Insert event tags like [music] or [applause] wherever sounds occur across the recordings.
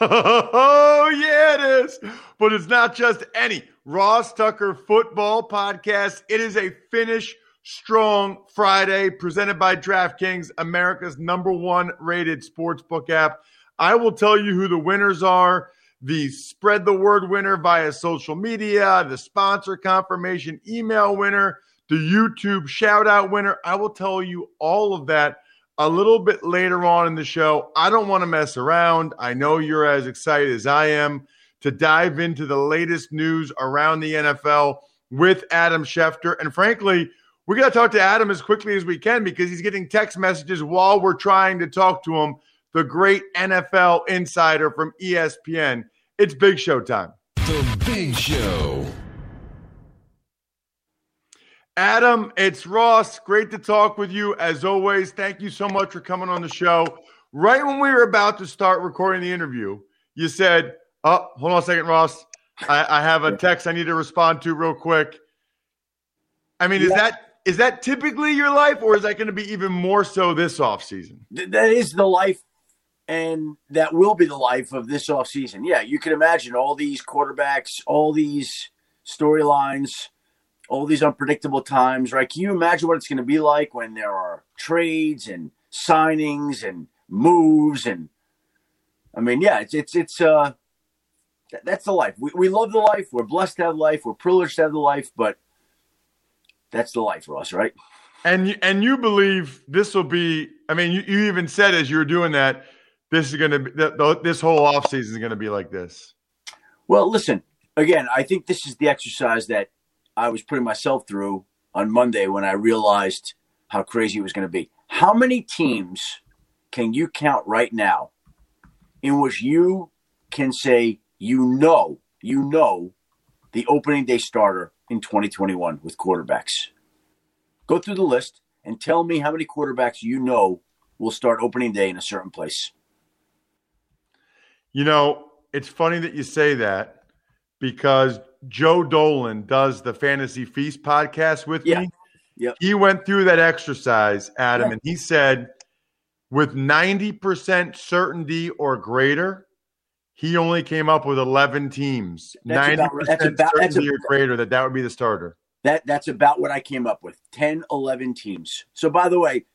Oh, yeah, it is. But it's not just any Ross Tucker football podcast. It is a finish strong Friday presented by DraftKings, America's number one rated sportsbook app. I will tell you who the winners are the spread the word winner via social media, the sponsor confirmation email winner, the YouTube shout out winner. I will tell you all of that a little bit later on in the show. I don't want to mess around. I know you're as excited as I am to dive into the latest news around the NFL with Adam Schefter. And frankly, we got to talk to Adam as quickly as we can because he's getting text messages while we're trying to talk to him, the great NFL insider from ESPN. It's Big Show time. The Big Show. Adam, it's Ross. Great to talk with you as always. Thank you so much for coming on the show. Right when we were about to start recording the interview, you said, Oh, hold on a second, Ross. I, I have a text I need to respond to real quick. I mean, is that is that typically your life, or is that going to be even more so this offseason? Th- that is the life and that will be the life of this offseason. Yeah, you can imagine all these quarterbacks, all these storylines, all these unpredictable times, right? Can you imagine what it's going to be like when there are trades and signings and moves and I mean, yeah, it's it's it's uh th- that's the life. We we love the life. We're blessed to have life. We're privileged to have the life, but that's the life for us, right? And you, and you believe this will be? I mean, you, you even said as you were doing that, this is going to be this whole offseason is going to be like this. Well, listen, again, I think this is the exercise that I was putting myself through on Monday when I realized how crazy it was going to be. How many teams can you count right now in which you can say you know, you know the opening day starter in 2021 with quarterbacks? Go through the list and tell me how many quarterbacks you know will start opening day in a certain place. You know, it's funny that you say that because Joe Dolan does the Fantasy Feast podcast with Yeah. me. Yep. He went through that exercise, Adam, Yeah. and he said with 90% certainty or greater, he only came up with 11 teams. That's 90% about- that's about- that's certainty or greater that that would be the starter. That that's about what I came up with. 10, 11 teams. So by the way,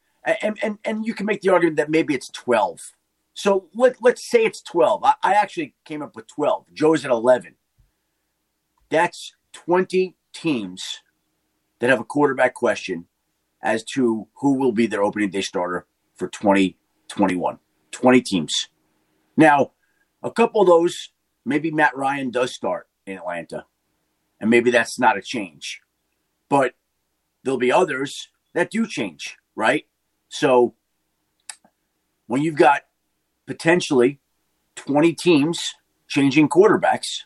and and, and you can make the argument that maybe it's 12. So let, let's say it's 12. I, I actually came up with 12. Joe's at 11. That's 20 teams that have a quarterback question as to who will be their opening day starter for 2021. 20 teams. Now, a couple of those, maybe Matt Ryan does start in Atlanta, and maybe that's not a change but there'll be others that do change, right? So when you've got potentially 20 teams changing quarterbacks,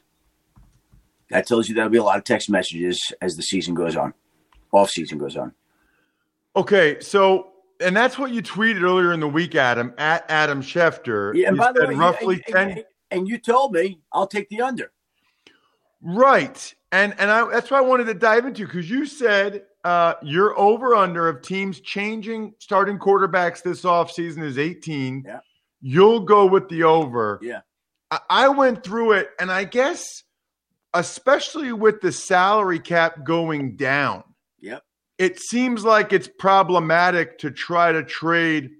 that tells you there'll be a lot of text messages as the season goes on, off season goes on. Okay, so and that's what you tweeted earlier in the week, Adam, at Adam Schefter. Yeah, and You by the way, roughly and, 10 and, and you told me I'll take the under. Right. And and I that's what I wanted to dive into because you said uh, your over under of teams changing starting quarterbacks this offseason is 18. Yeah. You'll go with the over. Yeah. I, I went through it, and I guess, especially with the salary cap going down, Yep. it seems like it's problematic to try to trade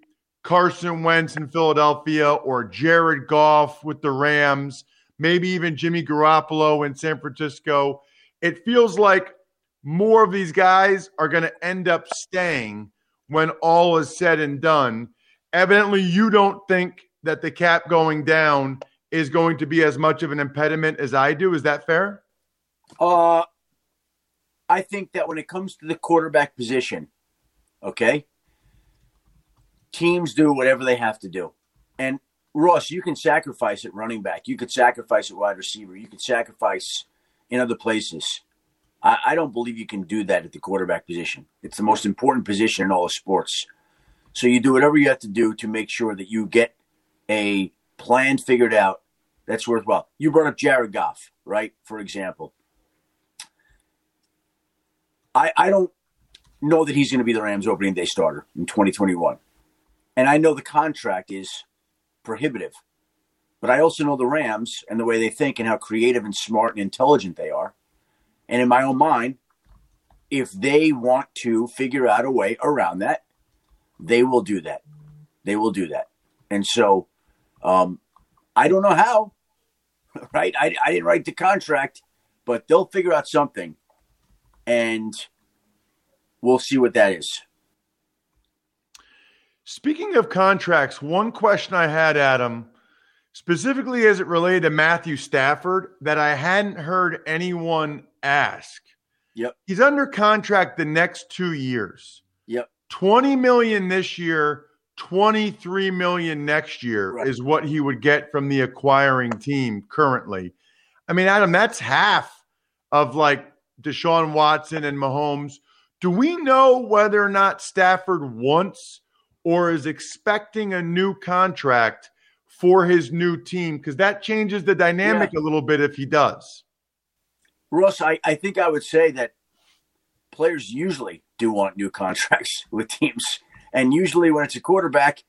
Carson Wentz in Philadelphia or Jared Goff with the Rams, maybe even Jimmy Garoppolo in San Francisco. It feels like more of these guys are going to end up staying when all is said and done. Evidently, you don't think that the cap going down is going to be as much of an impediment as I do. Is that fair? Uh, I think that when it comes to the quarterback position, okay, teams do whatever they have to do. And Ross, you can sacrifice at running back. You could sacrifice at wide receiver. You could sacrifice in other places. I, I don't believe you can do that at the quarterback position. It's the most important position in all of sports. So you do whatever you have to do to make sure that you get a plan figured out that's worthwhile. You brought up Jared Goff, right? For example. I, I don't know that he's going to be the Rams opening day starter in 2021. And I know the contract is prohibitive. But I also know the Rams and the way they think and how creative and smart and intelligent they are. And in my own mind, if they want to figure out a way around that, they will do that. They will do that. And so um, I don't know how, [laughs] right? I, I didn't write the contract, but they'll figure out something. And we'll see what that is. Speaking of contracts, one question I had, Adam, specifically as it related to Matthew Stafford, that I hadn't heard anyone ask. Yep. He's under contract the next two years. Yep. 20 million this year, 23 million next year Right. is what he would get from the acquiring team currently. I mean, Adam, that's half of like Deshaun Watson and Mahomes. Do we know whether or not Stafford wants or is expecting a new contract for his new team? Because that changes the dynamic a little bit if he does. Russ, I, I think I would say that players usually do want new contracts [laughs] with teams. And usually when it's a quarterback,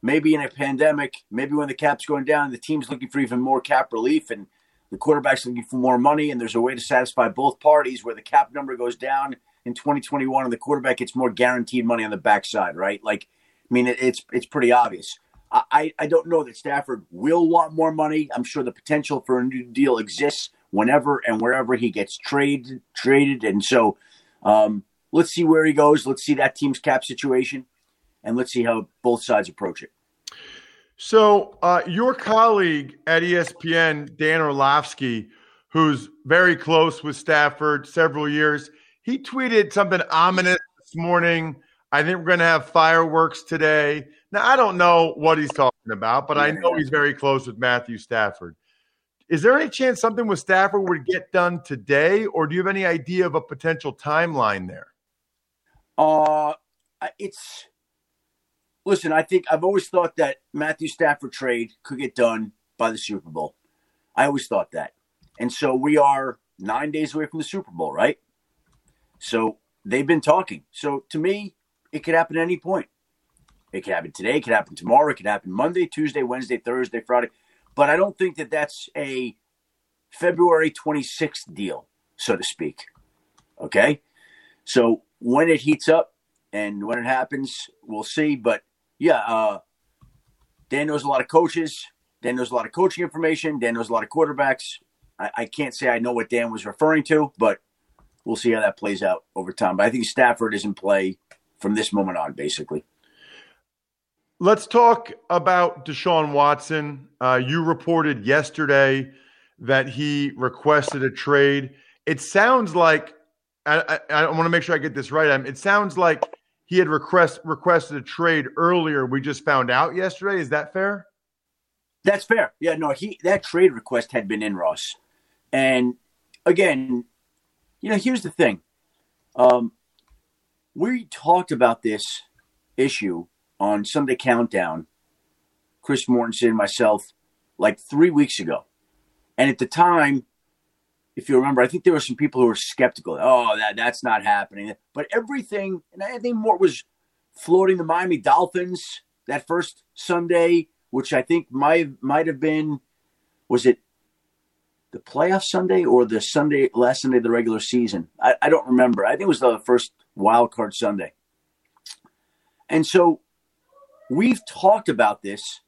maybe in a pandemic, maybe when the cap's going down, the team's looking for even more cap relief and the quarterback's looking for more money and there's a way to satisfy both parties where the cap number goes down in 2021 and the quarterback gets more guaranteed money on the backside, right? Like, I mean, it, it's it's pretty obvious. I, I don't know that Stafford will want more money. I'm sure the potential for a new deal exists whenever and wherever he gets traded traded. And so um, let's see where he goes. Let's see that team's cap situation, and let's see how both sides approach it. So, uh, your colleague at ESPN, Dan Orlovsky, who's very close with Stafford several years, he tweeted something ominous this morning. I think we're going to have fireworks today. Now, I don't know what he's talking about, but I know he's very close with Matthew Stafford. Is there any chance something with Stafford would get done today, or do you have any idea of a potential timeline there? Uh, it's listen. I think I've always thought that Matthew Stafford trade could get done by the Super Bowl. I always thought that, and so we are nine days away from the Super Bowl, right? So they've been talking. So to me, it could happen at any point. It could happen today. It could happen tomorrow. It could happen Monday, Tuesday, Wednesday, Thursday, Friday. But I don't think that that's a February 26th deal, so to speak. Okay. So when it heats up and when it happens, we'll see. But yeah, uh, Dan knows a lot of coaches. Dan knows a lot of coaching information. Dan knows a lot of quarterbacks. I, I can't say I know what Dan was referring to, but we'll see how that plays out over time. But I think Stafford is in play from this moment on, basically. Let's talk about Deshaun Watson. Uh, you reported yesterday that he requested a trade. It sounds like I, I, I want to make sure I get this right. It sounds like he had request requested a trade earlier. We just found out yesterday. Is that fair? That's fair. Yeah, no, he that trade request had been in Ross, and again, you know, here's the thing. Um, we talked about this issue on Sunday Countdown, Chris Mortensen, myself, like three weeks ago, and at the time, if you remember, I think there were some people who were skeptical. Oh, that that's not happening. But everything, and I think Mort was floating the Miami Dolphins that first Sunday which I think might might have been was it the playoff Sunday or the Sunday last Sunday of the regular season? I, I don't remember. I think it was the first wild card Sunday. And so we've talked about this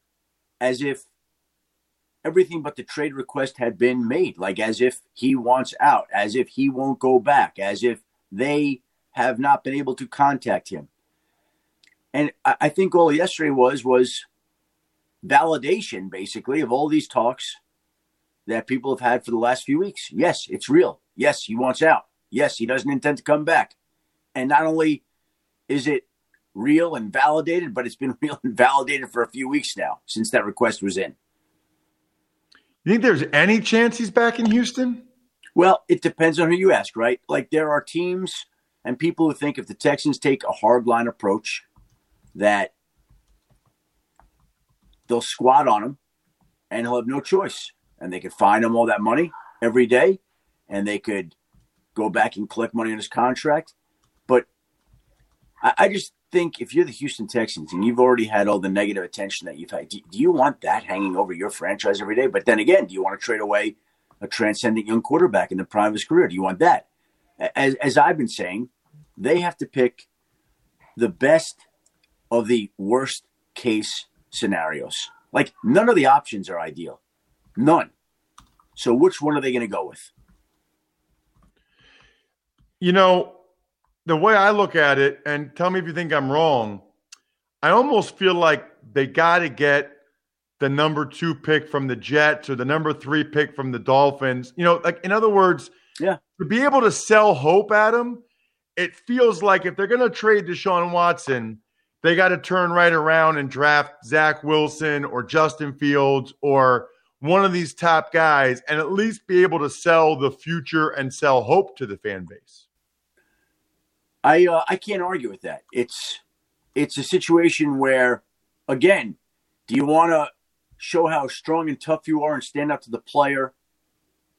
as if everything but the trade request had been made, like as if he wants out, as if he won't go back, as if they have not been able to contact him. And I, I think all yesterday was was validation, basically, of all these talks that people have had for the last few weeks. Yes, it's real. Yes, he wants out. Yes, he doesn't intend to come back. And not only is it real and validated, but it's been [laughs] real and validated for a few weeks now since that request was in. You think there's any chance he's back in Houston? Well, it depends on who you ask, right? Like there are teams and people who think if the Texans take a hardline approach, that they'll squat on him and he'll have no choice. And they could fine him all that money every day and they could go back and collect money on his contract. But I, I just think if you're the Houston Texans and you've already had all the negative attention that you've had, do, do you want that hanging over your franchise every day? But then again, do you want to trade away a transcendent young quarterback in the prime of his career? Do you want that? As, as I've been saying, they have to pick the best of the worst case scenarios. Like none of the options are ideal. None. So which one are they going to go with? You know, the way I look at it, and tell me if you think I'm wrong, I almost feel like they got to get the number two pick from the Jets or the number three pick from the Dolphins. You know, like in other words, yeah, to be able to sell hope at them, it feels like if they're going to trade Deshaun Watson, they got to turn right around and draft Zach Wilson or Justin Fields or one of these top guys and at least be able to sell the future and sell hope to the fan base. I uh, I can't argue with that. It's it's a situation where, again, do you want to show how strong and tough you are and stand up to the player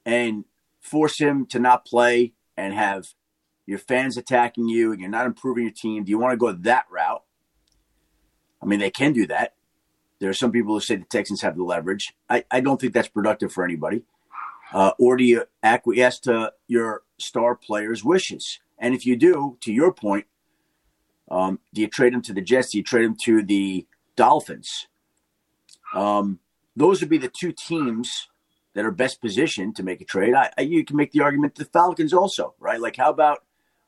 and force him to not play and have your fans attacking you and you're not improving your team? Do you want to go that route? I mean, they can do that. There are some people who say the Texans have the leverage. I, I don't think that's productive for anybody. Uh, or do you acquiesce to your star player's wishes? And if you do, to your point, um, do you trade him to the Jets? Do you trade him to the Dolphins? Um, those would be the two teams that are best positioned to make a trade. I, I, you can make the argument the Falcons also, right? Like, how about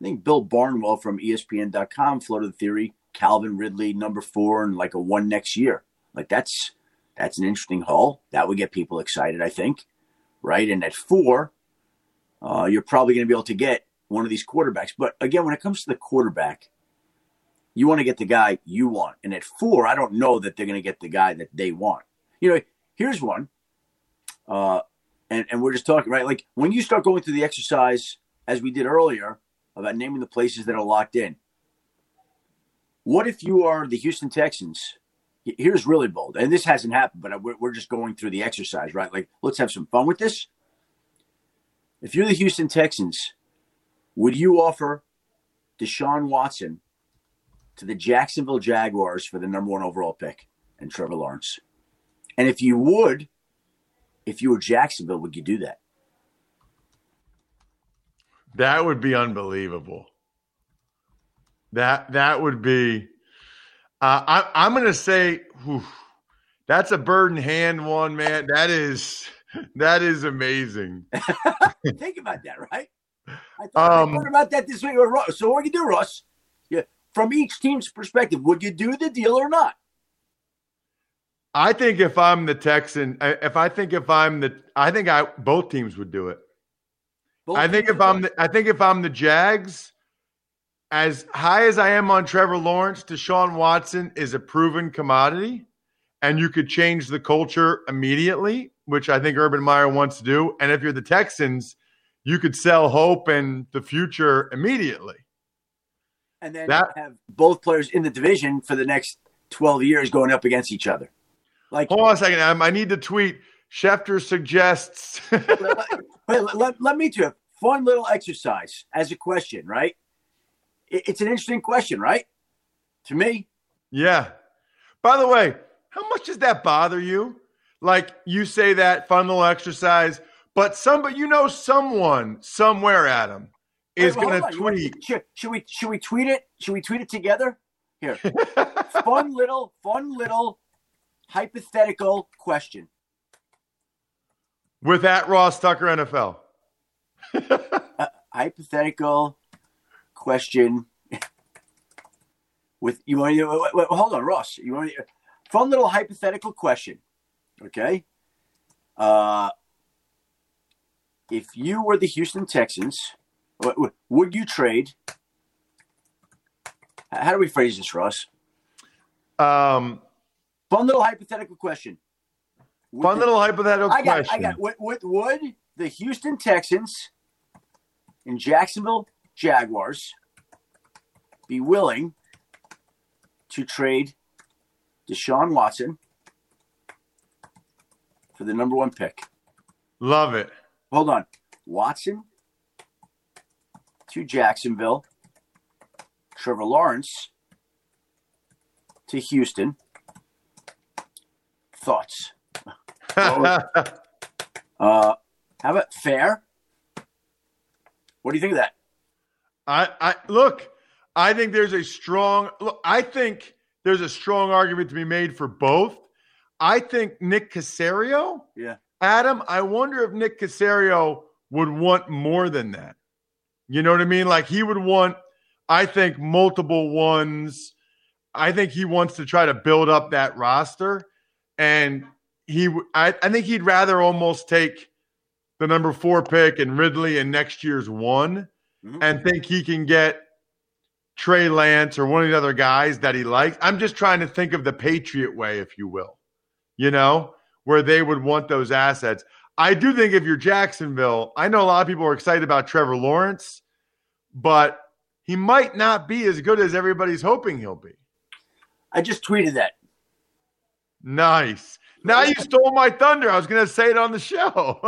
I think Bill Barnwell from ESPN.com floated the theory Calvin Ridley number four and like a one next year. Like that's that's an interesting haul. That would get people excited, I think, right? And at four, uh, you're probably going to be able to get one of these quarterbacks. But again, when it comes to the quarterback, you want to get the guy you want. And at four, I don't know that they're going to get the guy that they want. You know, here's one. Uh, and, and we're just talking, right? Like when you start going through the exercise, as we did earlier, about naming the places that are locked in. What if you are the Houston Texans? Here's really bold, and this hasn't happened, but we're, we're just going through the exercise, right? Like, let's have some fun with this. If you're the Houston Texans, would you offer Deshaun Watson to the Jacksonville Jaguars for the number one overall pick and Trevor Lawrence? And if you would, if you were Jacksonville, would you do that? That would be unbelievable. That that would be. Uh, I, I'm going to say whew, that's a bird in hand one, man. That is [laughs] that is amazing. [laughs] Think about that, right? I thought, um, I thought about that this week. So what do you do, Russ? Yeah, from each team's perspective, would you do the deal or not? I think if I'm the Texan, if I think if I'm the, I think I both teams would do it. Both I think if I'm, the, I think if I'm the Jags, as high as I am on Trevor Lawrence, Deshaun Watson is a proven commodity, and you could change the culture immediately, which I think Urban Meyer wants to do. And if you're the Texans, you could sell hope and the future immediately. And then that, have both players in the division for the next 12 years going up against each other. Like, hold on a second. I need to tweet. Schefter suggests. let, let, let, me do a fun little exercise as a question, right? It, it's an interesting question, right? To me. Yeah. By the way, How much does that bother you? Like you say that fun little exercise, but somebody you know someone somewhere, Adam, is going to on. You wanna- tweet. Should, should we should we tweet it? Should we tweet it together? Here, fun little fun little hypothetical question. with at Ross Tucker NFL. [laughs] Hypothetical question. With you want to wait, hold on, Ross. You want to, fun little hypothetical question. Okay. Uh, if you were the Houston Texans, would you trade? How do we phrase this, Ross? Um, Fun little hypothetical question. Would fun the- little hypothetical I got, question. I got. Would, would, would the Houston Texans and Jacksonville Jaguars be willing to trade Deshaun Watson for the number one pick? Love it. Hold on, Watson to Jacksonville, Trevor Lawrence to Houston. Thoughts? [laughs] Uh, how about fair? What do you think of that? I, I look. I think there's a strong. Look, I think there's a strong argument to be made for both. I think Nick Caserio, Yeah. Adam. I wonder if Nick Caserio would want more than that. You know what I mean? Like he would want. I think multiple ones. I think he wants to try to build up that roster, and he. I, I think he'd rather almost take the number four pick and Ridley in next year's one Mhm. and think he can get Trey Lance or one of the other guys that he likes. I'm just trying to think of the Patriot way, if you will, you know, where they would want those assets. I do think if you're Jacksonville, I know a lot of people are excited about Trevor Lawrence, but he might not be as good as everybody's hoping he'll be. I just tweeted that. Nice. Now you stole my thunder. I was going to say it on the show. [laughs]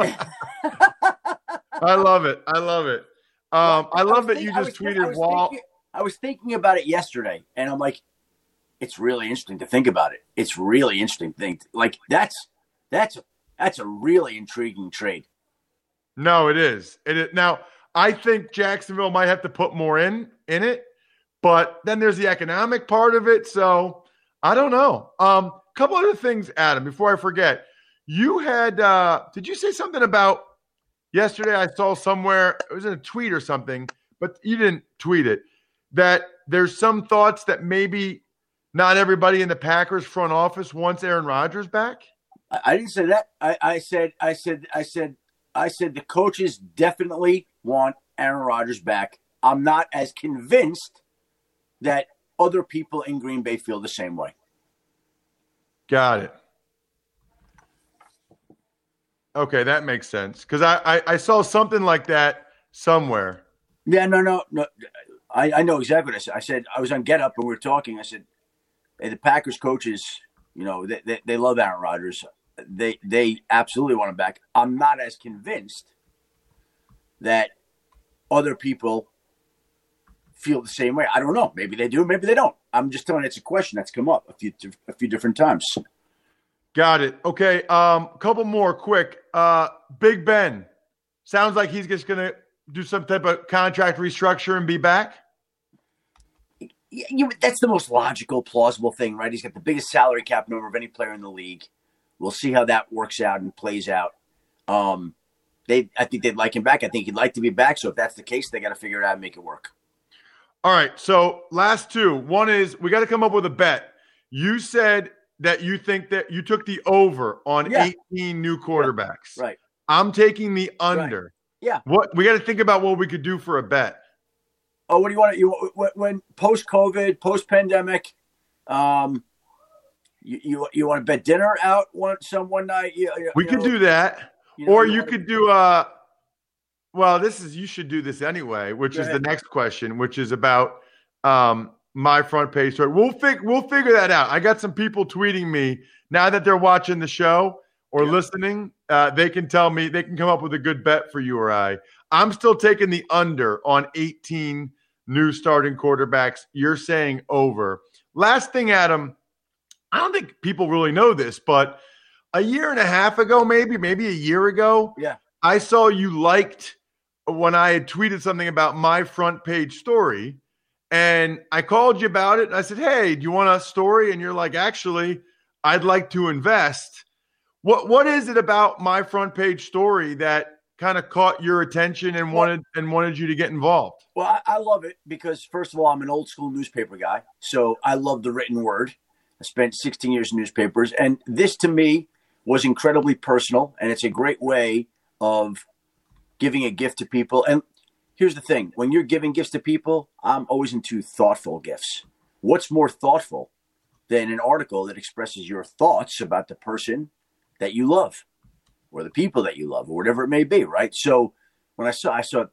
I love it. I love it. Um, I love was that you just I tweeted was Wall. thinking- I was thinking about it yesterday, and I'm like, it's really interesting to think about it. It's really interesting to think. Like that's that's that's a really intriguing trade. No, it is. It is. Now, I think Jacksonville might have to put more in in it, but then there's the economic part of it. So I don't know. Um, couple other things, Adam, before I forget. You had uh did you say something about yesterday? I saw somewhere it was in a tweet or something, but you didn't tweet it. That there's some thoughts that maybe not everybody in the Packers front office wants Aaron Rodgers back. I, didn't say that. I, I said I said I said I said the coaches definitely want Aaron Rodgers back. I'm not as convinced that other people in Green Bay feel the same way. Got it. Okay, that makes sense because I, I I saw something like that somewhere. Yeah, no, no, no. I, I know exactly what I said. I said I was on Get Up and we were talking. I said, hey, the Packers coaches, you know, they, they, they love Aaron Rodgers. They they absolutely want him back. I'm not as convinced that other people feel the same way. I don't know. Maybe they do. Maybe they don't. I'm just telling you, it's a question that's come up a few a few different times. Got it. Okay. Um, couple more quick. Uh, Big Ben sounds like he's just gonna do some type of contract restructure and be back. Yeah, you, that's the most logical, plausible thing, right? He's got the biggest salary cap number of any player in the league. We'll see how that works out and plays out. Um, they, I think they'd like him back. I think he'd like to be back. So if that's the case, they got to figure it out and make it work. All right. So last two. One is we got to come up with a bet. You said that you think that you took the over on Yeah. 18 new quarterbacks. Right? I'm taking the under. Yeah. What we got to think about what we could do for a bet. Oh, what do you want? You when- when post COVID, post pandemic, um, you, you you want to bet dinner out one some one night? You, you- We could know, do that. you know, or you could do uh well, this is you should do this anyway, which Go is ahead. the next question, which is about um my front page story. We'll fig- we'll figure that out. I got some people tweeting me now that they're watching the show or Yeah. listening. Uh, they can tell me they can come up with a good bet for you or I. I'm still taking the under on 18 new starting quarterbacks. You're saying over. Last thing, Adam. I don't think people really know this, but a year and a half ago, maybe, maybe a year ago, Yeah. I saw you liked when I had tweeted something about my front page story. And I called you about it and I said, Hey, do you want a story? And you're like, actually, I'd like to invest. What what is it about my front page story that kind of caught your attention and wanted and wanted you to get involved? Well, I, I love it because first of all, I'm an old school newspaper guy, so I love the written word. I spent 16 years in newspapers, and this to me was incredibly personal, and it's a great way of giving a gift to people. And here's the thing: when you're giving gifts to people, I'm always into thoughtful gifts. What's more thoughtful than an article that expresses your thoughts about the person that you love, or the people that you love, or whatever it may be, right? So when I saw, I saw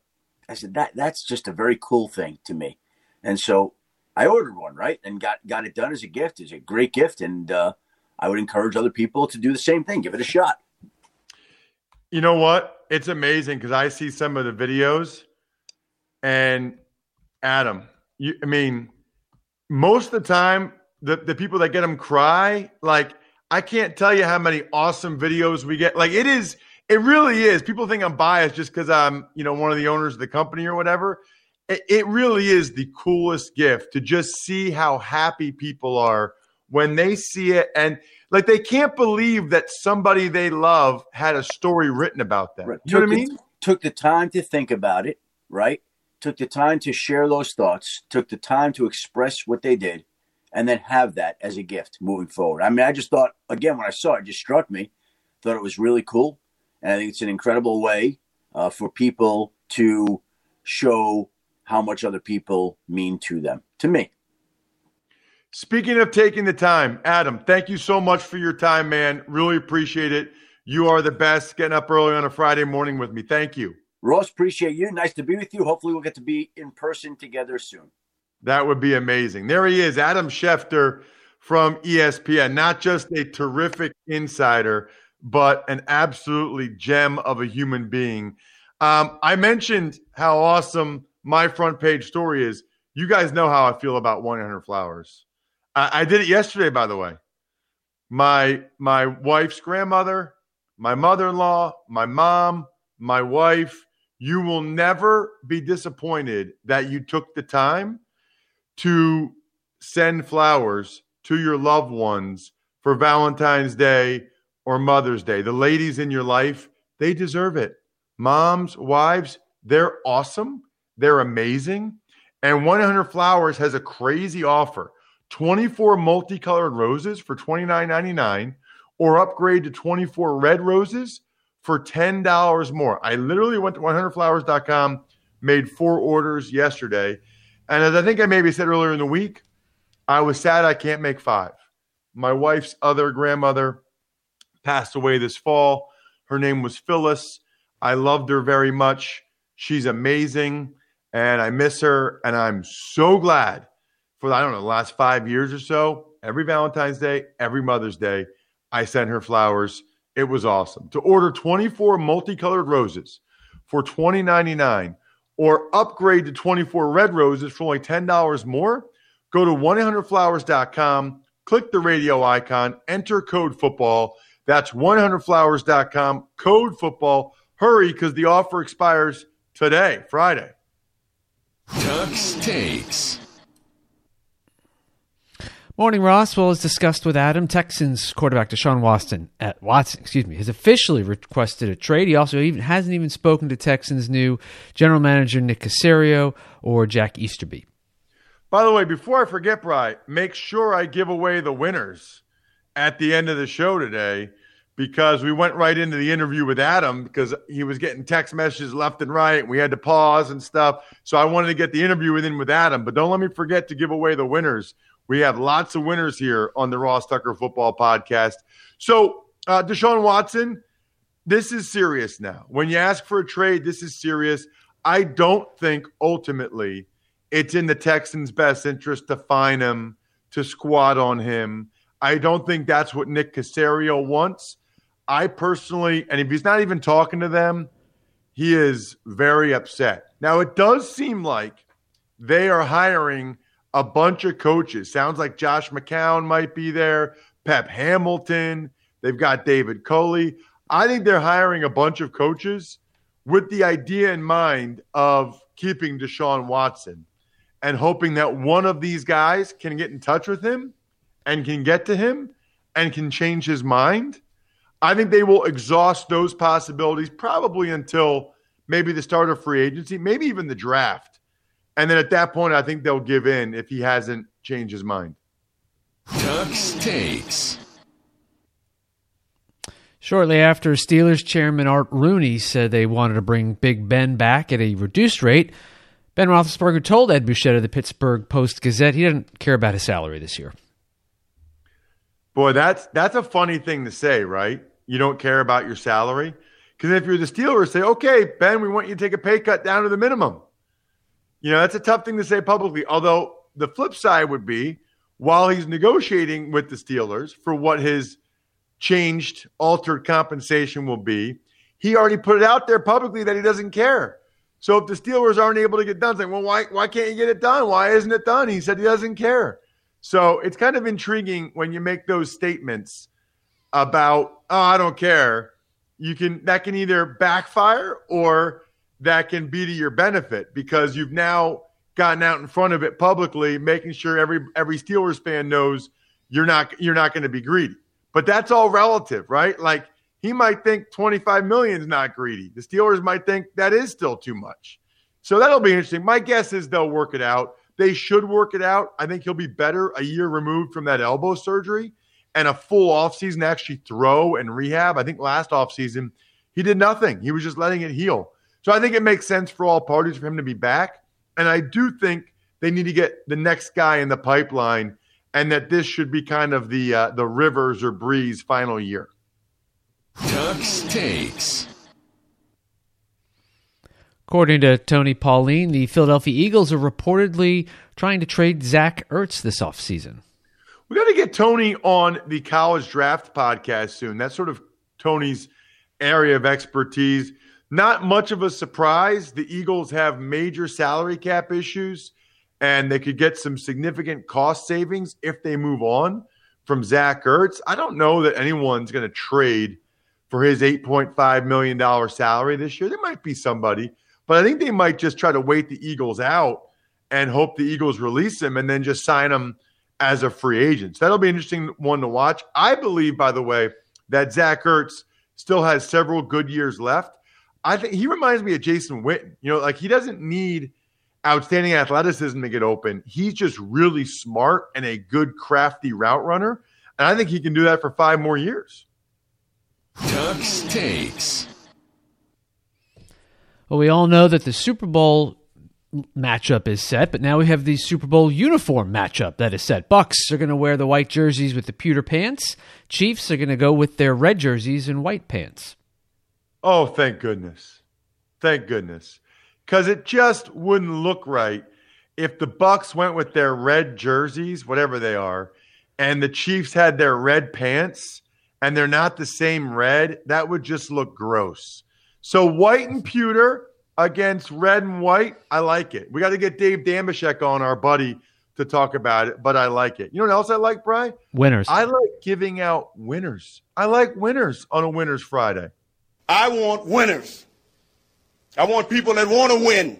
I said that that's just a very cool thing to me, and so I ordered one right and got got it done as a gift. It's a great gift, and uh, I would encourage other people to do the same thing. Give it a shot. You know what? It's amazing because I see some of the videos, and Adam, you, I mean, most of the time, the the people that get them cry. Like I can't tell you how many awesome videos we get. Like it is, it really is. People think I'm biased just because I'm, you know, one of the owners of the company or whatever. It, really is the coolest gift to just see how happy people are when they see it and like they can't believe that somebody they love had a story written about them. Right. You know what I mean? The, took the time to think about it, right? Took the time to share those thoughts. Took the time to express what they did, and then have that as a gift moving forward. I mean, I just thought again when I saw it, it just struck me. Thought it was really cool, and I think it's an incredible way uh, for people to show how much other people mean to them. To me, Speaking of taking the time, Adam, thank you so much for your time, man. Really appreciate it. You are the best getting up early on a Friday morning with me. Thank you. Ross, appreciate you. Nice to be with you. Hopefully, we'll get to be in person together soon. That would be amazing. There he is, Adam Schefter from ESPN. Not just a terrific insider, but an absolutely gem of a human being. Um, I mentioned how awesome my front page story is. You guys know how I feel about 100 Flowers. I, I did it yesterday, by the way. My my wife's grandmother, my mother-in-law, my mom, my wife. You will never be disappointed that you took the time to send flowers to your loved ones for Valentine's Day or Mother's Day. The ladies in your life, they deserve it. Moms, wives, they're awesome. They're amazing. And 100 Flowers has a crazy offer 24 multicolored roses for $29.99 or upgrade to 24 red roses for $10 more. I literally went to 100flowers.com, made four orders yesterday. And as I think I maybe said earlier in the week, I was sad I can't make five. My wife's other grandmother passed away this fall. Her name was Phyllis. I loved her very much. She's amazing and I miss her. And I'm so glad for, I don't know, the last five years or so, every Valentine's Day, every Mother's Day, I sent her flowers. It was awesome. To order 24 multicolored roses for $20.99 or upgrade to 24 red roses for only $10 more, go to 100flowers.com, click the radio icon, enter code football. That's 100flowers.com, code football. Hurry because the offer expires today, Friday. Tux takes. Morning, Ross. Well, as discussed with Adam, Texans quarterback Deshaun Watson at Watson, excuse me, has officially requested a trade. He also even hasn't even spoken to Texans' new general manager Nick Caserio or Jack Easterby. By the way, before I forget, Bry, make sure I give away the winners at the end of the show today because we went right into the interview with Adam because he was getting text messages left and right. We had to pause and stuff. So I wanted to get the interview within with Adam, but don't let me forget to give away the winners. We have lots of winners here on the Ross Tucker Football Podcast. So, uh, Deshaun Watson, this is serious now. When you ask for a trade, this is serious. I don't think ultimately it's in the Texans' best interest to fine him, to squat on him. I don't think that's what Nick Caserio wants. I personally, and if he's not even talking to them, he is very upset. Now, it does seem like they are hiring a bunch of coaches. Sounds like Josh McCown might be there, Pep Hamilton. They've got David Culley. I think they're hiring a bunch of coaches with the idea in mind of keeping Deshaun Watson and hoping that one of these guys can get in touch with him and can get to him and can change his mind. I think they will exhaust those possibilities probably until maybe the start of free agency, maybe even the draft. And then at that point, I think they'll give in if he hasn't changed his mind. Tux takes. Shortly after, Steelers chairman Art Rooney said they wanted to bring Big Ben back at a reduced rate. Ben Roethlisberger told Ed Bouchette of the Pittsburgh Post Gazette he doesn't care about his salary this year. Boy, that's that's a funny thing to say, right? You don't care about your salary because if you're the Steelers, say, "Okay, Ben, we want you to take a pay cut down to the minimum." You know, that's a tough thing to say publicly. Although the flip side would be, while he's negotiating with the Steelers for what his changed, altered compensation will be, he already put it out there publicly that he doesn't care. So if the Steelers aren't able to get done, saying, well, why, why can't you get it done? Why isn't it done? He said he doesn't care. So it's kind of intriguing when you make those statements about, oh, I don't care. You can that can either backfire or that can be to your benefit because you've now gotten out in front of it publicly, making sure every every Steelers fan knows you're not you're not going to be greedy. But that's all relative, right? Like he might think 25 million is not greedy. The Steelers might think that is still too much. So that'll be interesting. My guess is they'll work it out. They should work it out. I think he'll be better a year removed from that elbow surgery and a full offseason to actually throw and rehab. I think last offseason he did nothing. He was just letting it heal. So I think it makes sense for all parties for him to be back. And I do think they need to get the next guy in the pipeline and that this should be kind of the uh, the Rivers or Brees final year. Tux takes. According to Tony Pauline, the Philadelphia Eagles are reportedly trying to trade Zach Ertz this offseason. We got to get Tony on the college draft podcast soon. That's sort of Tony's area of expertise. Not much of a surprise. The Eagles have major salary cap issues, and they could get some significant cost savings if they move on from Zach Ertz. I don't know that anyone's going to trade for his $8.5 million salary this year. There might be somebody, but I think they might just try to wait the Eagles out and hope the Eagles release him and then just sign him as a free agent. So that'll be an interesting one to watch. I believe, by the way, that Zach Ertz still has several good years left. I think he reminds me of Jason Witten. You know, like he doesn't need outstanding athleticism to get open. He's just really smart and a good, crafty route runner. And I think he can do that for five more years. Tux takes. Well, we all know that the Super Bowl matchup is set, but now we have the Super Bowl uniform matchup that is set. Bucks are going to wear the white jerseys with the pewter pants. Chiefs are going to go with their red jerseys and white pants. Oh, thank goodness. Thank goodness. Cuz it just wouldn't look right if the Bucks went with their red jerseys, whatever they are, and the Chiefs had their red pants and they're not the same red. That would just look gross. So white and pewter against red and white, I like it. We got to get Dave Dameshek on, our buddy, to talk about it, but I like it. You know what else I like, Brian? Winners. I like giving out winners. I like winners on a Winners Friday. I want winners. I want people that want to win.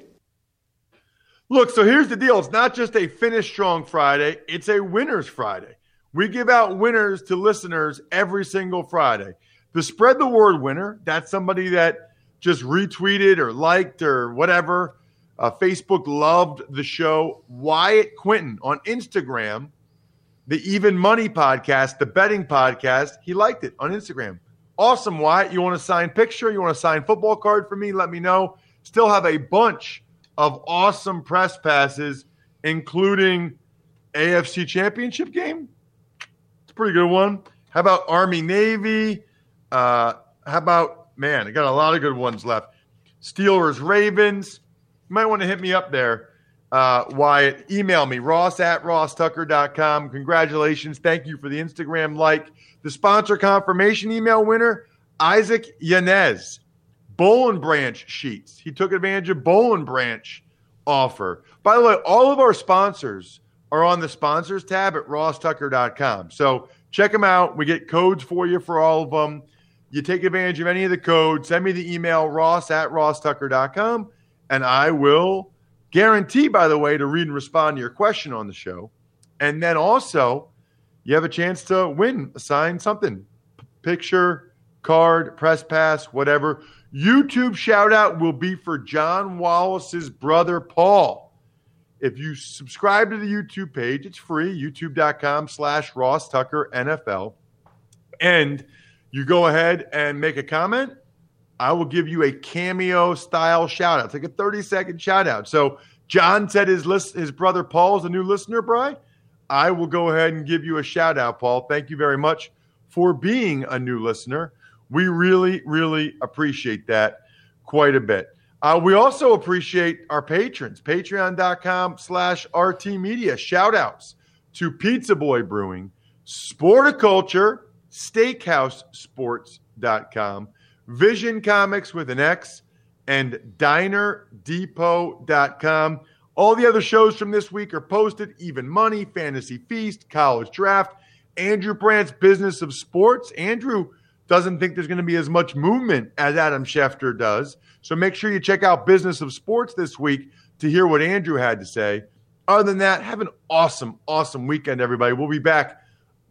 Look, so here's the deal. It's not just a finish strong Friday, it's a winners Friday. We give out winners to listeners every single Friday. The spread the word winner, that's somebody that just retweeted or liked or whatever. Uh, Facebook loved the show. Wyatt Quinton on Instagram, the Even Money podcast, the betting podcast, he liked it on Instagram. Awesome, Wyatt. You want a signed picture? You want a signed football card for me? Let me know. Still have a bunch of awesome press passes, including AFC Championship game. It's a pretty good one. How about Army Navy? Uh, how about man? I got a lot of good ones left. Steelers Ravens. You might want to hit me up there. Uh, Wyatt, email me, ross at rosstucker.com. Congratulations. Thank you for the Instagram like. The sponsor confirmation email winner, Isaac Yanez, Bolin Branch Sheets. He took advantage of Bolin Branch offer. By the way, all of our sponsors are on the sponsors tab at rosstucker.com. So check them out. We get codes for you for all of them. You take advantage of any of the code, Send me the email, ross at rosstucker.com, and I will guarantee, by the way, to read and respond to your question on the show. And then also, you have a chance to win, sign something picture, card, press pass, whatever. YouTube shout out will be for John Wallace's brother, Paul. If you subscribe to the YouTube page, it's free, youtube.com slash Ross Tucker NFL. And you go ahead and make a comment, I will give you a cameo style shout out. It's like a 30 second shout out. So John said his list, his brother Paul is a new listener, Bry. I will go ahead and give you a shout out, Paul. Thank you very much for being a new listener. We really, really appreciate that quite a bit. Uh, we also appreciate our patrons, patreon.com slash RT Media. Shout outs to Pizza Boy Brewing, Sporticulture, SteakhouseSports.com, Vision Comics with an X, and DinerDepot.com. All the other shows from this week are posted Even Money, Fantasy Feast, College Draft, Andrew Brandt's Business of Sports. Andrew doesn't think there's going to be as much movement as Adam Schefter does. So make sure you check out Business of Sports this week to hear what Andrew had to say. Other than that, have an awesome, awesome weekend, everybody. We'll be back